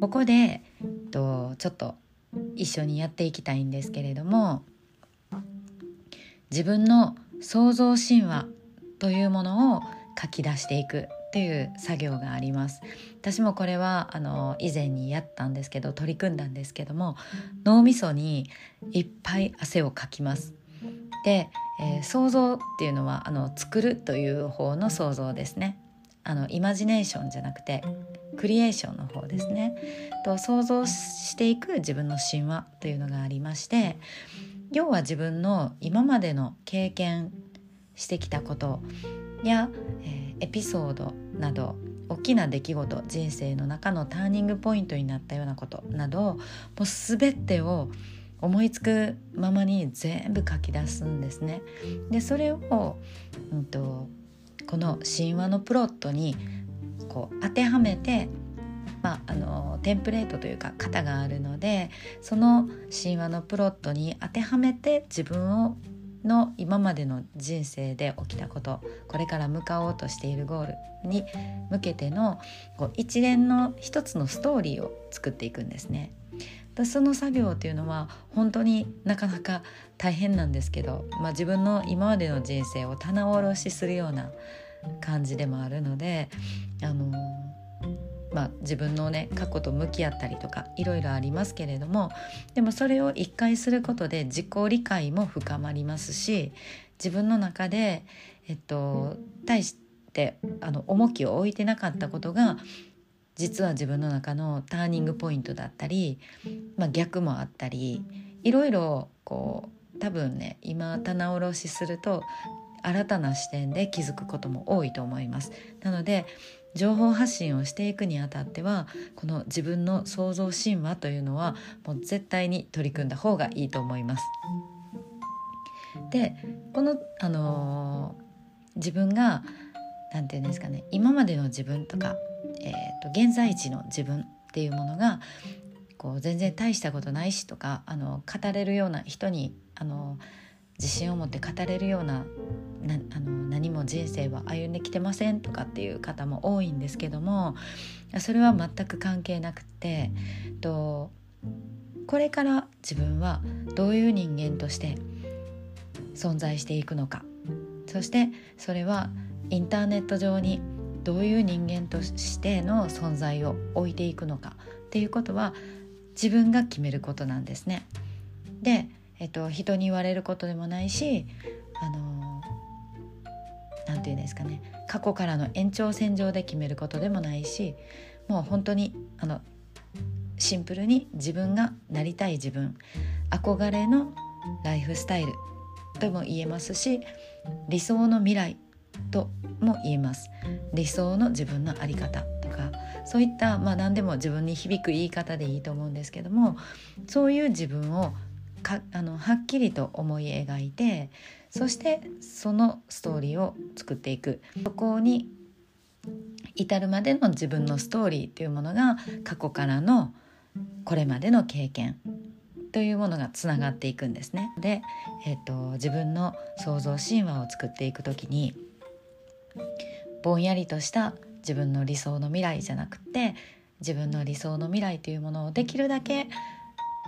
ここでとちょっと一緒にやっていきたいんですけれども自分の創造神話というものを書き出していくという作業があります。私もこれはあの以前にやったんですけど取り組んだんですけども脳みそにいっぱい汗をかきます。で、えー、想像っていうのはあの作るという方の想像ですね。あのイマジネーションじゃなくてクリエーションの方ですねと想像していく自分の神話というのがありまして要は自分の今までの経験してきたことや、えー、エピソードなど大きな出来事人生の中のターニングポイントになったようなことなどもう全てを思いつくままに全部書き出すんですね。でそれを、うんと、この神話のプロットにこう当てはめて、まあ、あのテンプレートというか型があるのでその神話のプロットに当てはめて自分をの今までの人生で起きたことこれから向かおうとしているゴールに向けてのこう一連の一つのストーリーを作っていくんですね。その作業っていうのは本当になかなか大変なんですけど、まあ、自分の今までの人生を棚卸しするような感じでもあるのであのまあ、自分のね過去と向き合ったりとかいろいろありますけれどもでもそれを一回することで自己理解も深まりますし自分の中で、えっと、対してあの重きを置いてなかったことが実は自分の中のターニングポイントだったり、まあ、逆もあったりいろいろこう多分ね今棚卸しすると新たな視点で気づくことも多いと思います。なので情報発信をしていくにあたってはこの自分の創造神話というのはもう絶対に取り組んだ方がいいと思います。でこの、あのー、自分が何て言うんですかね今までの自分とか、えーと、現在地の自分っていうものがこう全然大したことないしとかあの語れるような人にあの自信を持って語れるようななあの何も人生は歩んできてませんとかっていう方も多いんですけどもそれは全く関係なくてとこれから自分はどういう人間として存在していくのか。そしてそれはインターネット上にどういう人間としての存在を置いていくのかっていうことは自分が決めることなんですね。で、えっと、人に言われることでもないしあの何て言うんですかね過去からの延長線上で決めることでもないしもう本当にあのシンプルに自分がなりたい自分憧れのライフスタイルとも言えますし理想の未来とも言えます理想の自分の在り方とかそういったまあ何でも自分に響く言い方でいいと思うんですけどもそういう自分をかあのはっきりと思い描いてそしてそのストーリーを作っていくそこに至るまでの自分のストーリーというものが過去からのこれまでの経験というものがつながっていくんですね。で、えーと、自分の創造神話を作っていく時にぼんやりとした自分の理想の未来じゃなくて自分の理想の未来というものをできるだけ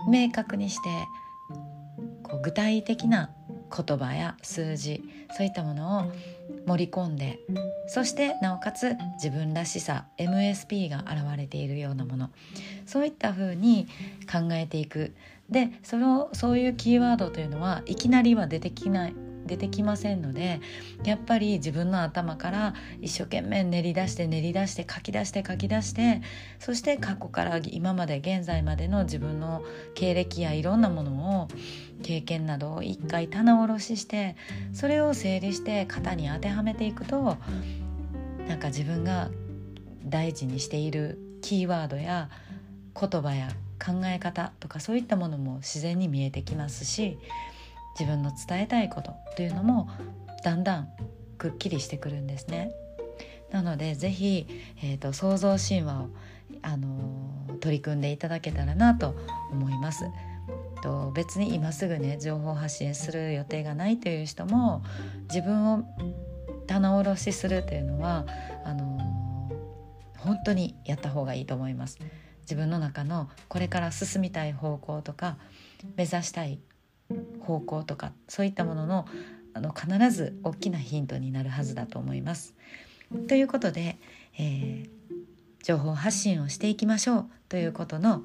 明確にしてこう具体的な言葉や数字そういったものを盛り込んでそしてなおかつ自分らしさ MSP が現れているようなもの。そういった風に考えていく。でそのそういうキーワードというのはいきなりは出てきない。出てきませんのでやっぱり自分の頭から一生懸命練り出して練り出して書き出して書き出してそして過去から今まで現在までの自分の経歴やいろんなものを経験などを一回棚卸ししてそれを整理して型に当てはめていくとなんか自分が大事にしているキーワードや言葉や考え方とかそういったものも自然に見えてきますし自分の伝えたいことというのもだんだんくっきりしてくるんですね。なので是非、えーと、創造神話を、あのー、取り組んでいただけたらなと思います。と別に今すぐね情報発信する予定がないという人も自分を棚卸しするというのはあのー、本当にやった方がいいと思います。自分の中のこれから進みたい方向とか目指したい方向とかそういったもののあの必ず大きなヒントになるはずだと思います。ということで、えー、情報発信をしていきましょうということの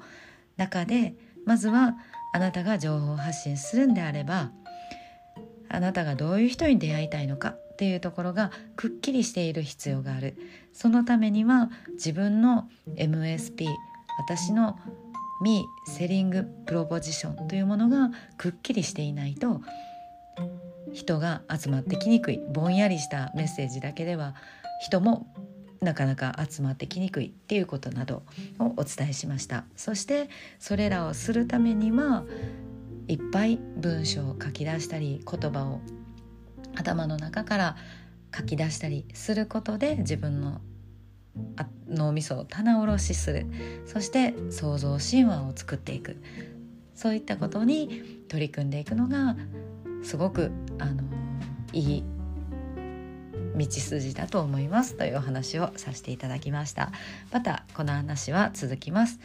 中でまずはあなたが情報発信するんであればあなたがどういう人に出会いたいのかっていうところがくっきりしている必要があるそのためには自分の MSP 私のミーセリングプロポジションというものがくっきりしていないと人が集まってきにくいぼんやりしたメッセージだけでは人もなかなか集まってきにくいっていうことなどをお伝えしました。そしてそれらをするためにはいっぱい文章を書き出したり言葉を頭の中から書き出したりすることで自分の脳みそを棚卸しする。そして創造神話を作っていく。そういったことに取り組んでいくのがすごくあのいい道筋だと思いますというお話をさせていただきました。またこの話は続きます。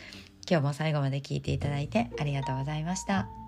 今日も最後まで聞いていただいてありがとうございました。